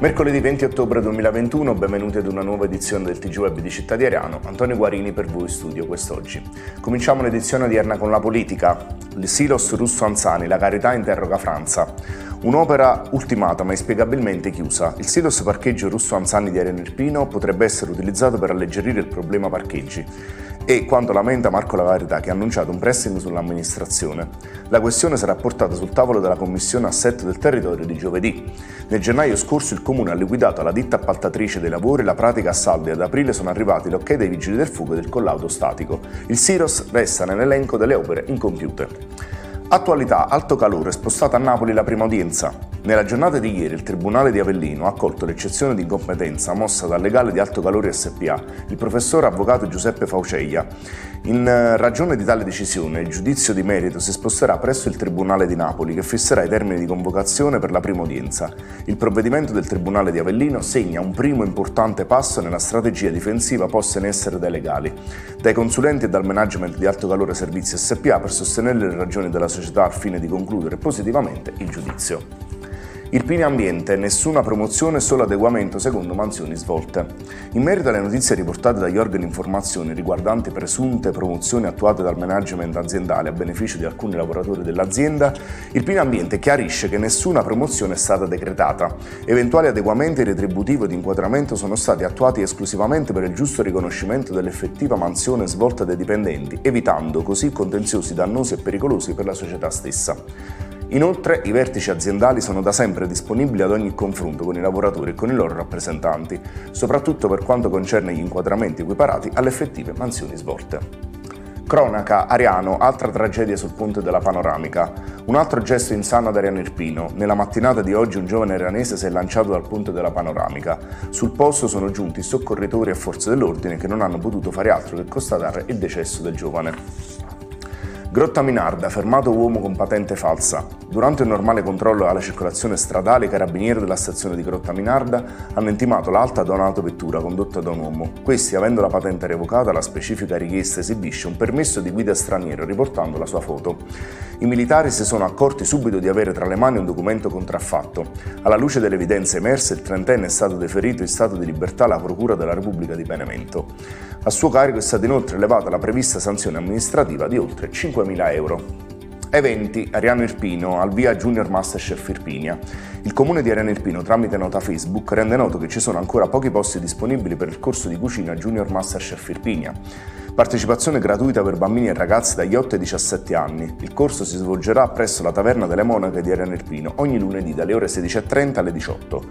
Mercoledì 20 ottobre 2021, benvenuti ad una nuova edizione del TG Web di Città di Ariano. Antonio Guarini per voi in studio quest'oggi. Cominciamo l'edizione odierna con la politica. Il silos russo Anzani, la carità interroga Franza. Un'opera ultimata ma inspiegabilmente chiusa. Il silos parcheggio russo Anzani di Ariano Irpino potrebbe essere utilizzato per alleggerire il problema parcheggi e quanto lamenta Marco Lavarità che ha annunciato un pressing sull'amministrazione. La questione sarà portata sul tavolo della Commissione Assetto del Territorio di giovedì. Nel gennaio scorso il Comune ha liquidato alla ditta appaltatrice dei lavori la pratica a saldi e ad aprile sono arrivati l'ok dei vigili del fuoco del collaudo statico. Il Siros resta nell'elenco delle opere incompiute. Attualità, alto calore, spostata a Napoli la prima udienza. Nella giornata di ieri il Tribunale di Avellino ha accolto l'eccezione di incompetenza mossa dal legale di Alto Calore SPA, il professore avvocato Giuseppe Fauceglia. In eh, ragione di tale decisione, il giudizio di merito si sposterà presso il Tribunale di Napoli, che fisserà i termini di convocazione per la prima udienza. Il provvedimento del Tribunale di Avellino segna un primo importante passo nella strategia difensiva posta in essere dai legali, dai consulenti e dal management di Alto Calore Servizi SPA per sostenere le ragioni della società al fine di concludere positivamente il giudizio. Irpini Ambiente, nessuna promozione, solo adeguamento secondo mansioni svolte. In merito alle notizie riportate dagli organi di informazione riguardanti presunte promozioni attuate dal management aziendale a beneficio di alcuni lavoratori dell'azienda, Irpini Ambiente chiarisce che nessuna promozione è stata decretata. Eventuali adeguamenti retributivo di inquadramento sono stati attuati esclusivamente per il giusto riconoscimento dell'effettiva mansione svolta dai dipendenti, evitando così contenziosi dannosi e pericolosi per la società stessa. Inoltre i vertici aziendali sono da sempre disponibili ad ogni confronto con i lavoratori e con i loro rappresentanti, soprattutto per quanto concerne gli inquadramenti equiparati alle effettive mansioni svolte. Cronaca, Ariano, altra tragedia sul ponte della panoramica. Un altro gesto insano ad Ariano Irpino. Nella mattinata di oggi un giovane arianese si è lanciato dal ponte della panoramica. Sul posto sono giunti soccorritori e forze dell'ordine che non hanno potuto fare altro che constatare il decesso del giovane. Grotta Minarda, fermato uomo con patente falsa. Durante un normale controllo alla circolazione stradale, i carabinieri della stazione di Grotta Minarda hanno intimato l'alta da un'autovettura condotta da un uomo. Questi, avendo la patente revocata, la specifica richiesta esibisce un permesso di guida straniero riportando la sua foto. I militari si sono accorti subito di avere tra le mani un documento contraffatto. Alla luce delle evidenze emerse, il trentenne è stato deferito in stato di libertà alla Procura della Repubblica di Benevento. A suo carico è stata inoltre elevata la prevista sanzione amministrativa di oltre 5.000 euro. Eventi Ariano Irpino al via Junior Masterchef Irpinia. Il comune di Ariano Irpino tramite nota Facebook rende noto che ci sono ancora pochi posti disponibili per il corso di cucina Junior Masterchef Irpinia. Partecipazione gratuita per bambini e ragazzi dagli 8 ai 17 anni. Il corso si svolgerà presso la Taverna delle Monache di Ariano Irpino ogni lunedì dalle ore 16.30 alle 18.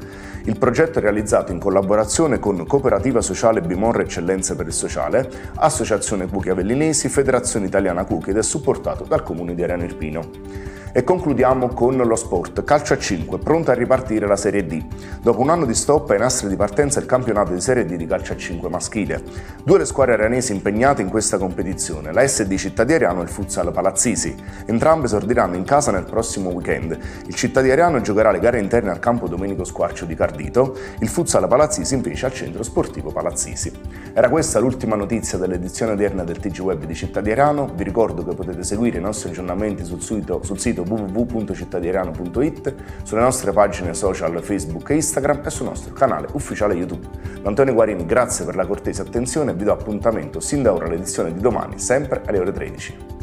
Il progetto è realizzato in collaborazione con Cooperativa Sociale Bimorre Eccellenze per il Sociale, Associazione Cuochi Avellinesi, Federazione Italiana Cuochi ed è supportato dal Comune di Ariano Irpino. E concludiamo con lo sport. Calcio a 5, pronta a ripartire la Serie D. Dopo un anno di stop è in astre di partenza il campionato di Serie D di calcio a 5 maschile. Due le squadre aranesi impegnate in questa competizione, la SD Città di Ariano e il Futsal Palazzisi. Entrambe esordiranno in casa nel prossimo weekend. Il Città di Ariano giocherà le gare interne al campo Domenico Squarcio di Cardito, il Futsal Palazzisi invece al centro sportivo Palazzisi. Era questa l'ultima notizia dell'edizione odierna del TG Web di Città di Ariano. Vi ricordo che potete seguire i nostri aggiornamenti sul sito, sul sito www.cittadiriano.it, sulle nostre pagine social Facebook e Instagram e sul nostro canale ufficiale YouTube. Da Antonio Guarini grazie per la cortese attenzione e vi do appuntamento sin da ora all'edizione di domani, sempre alle ore 13.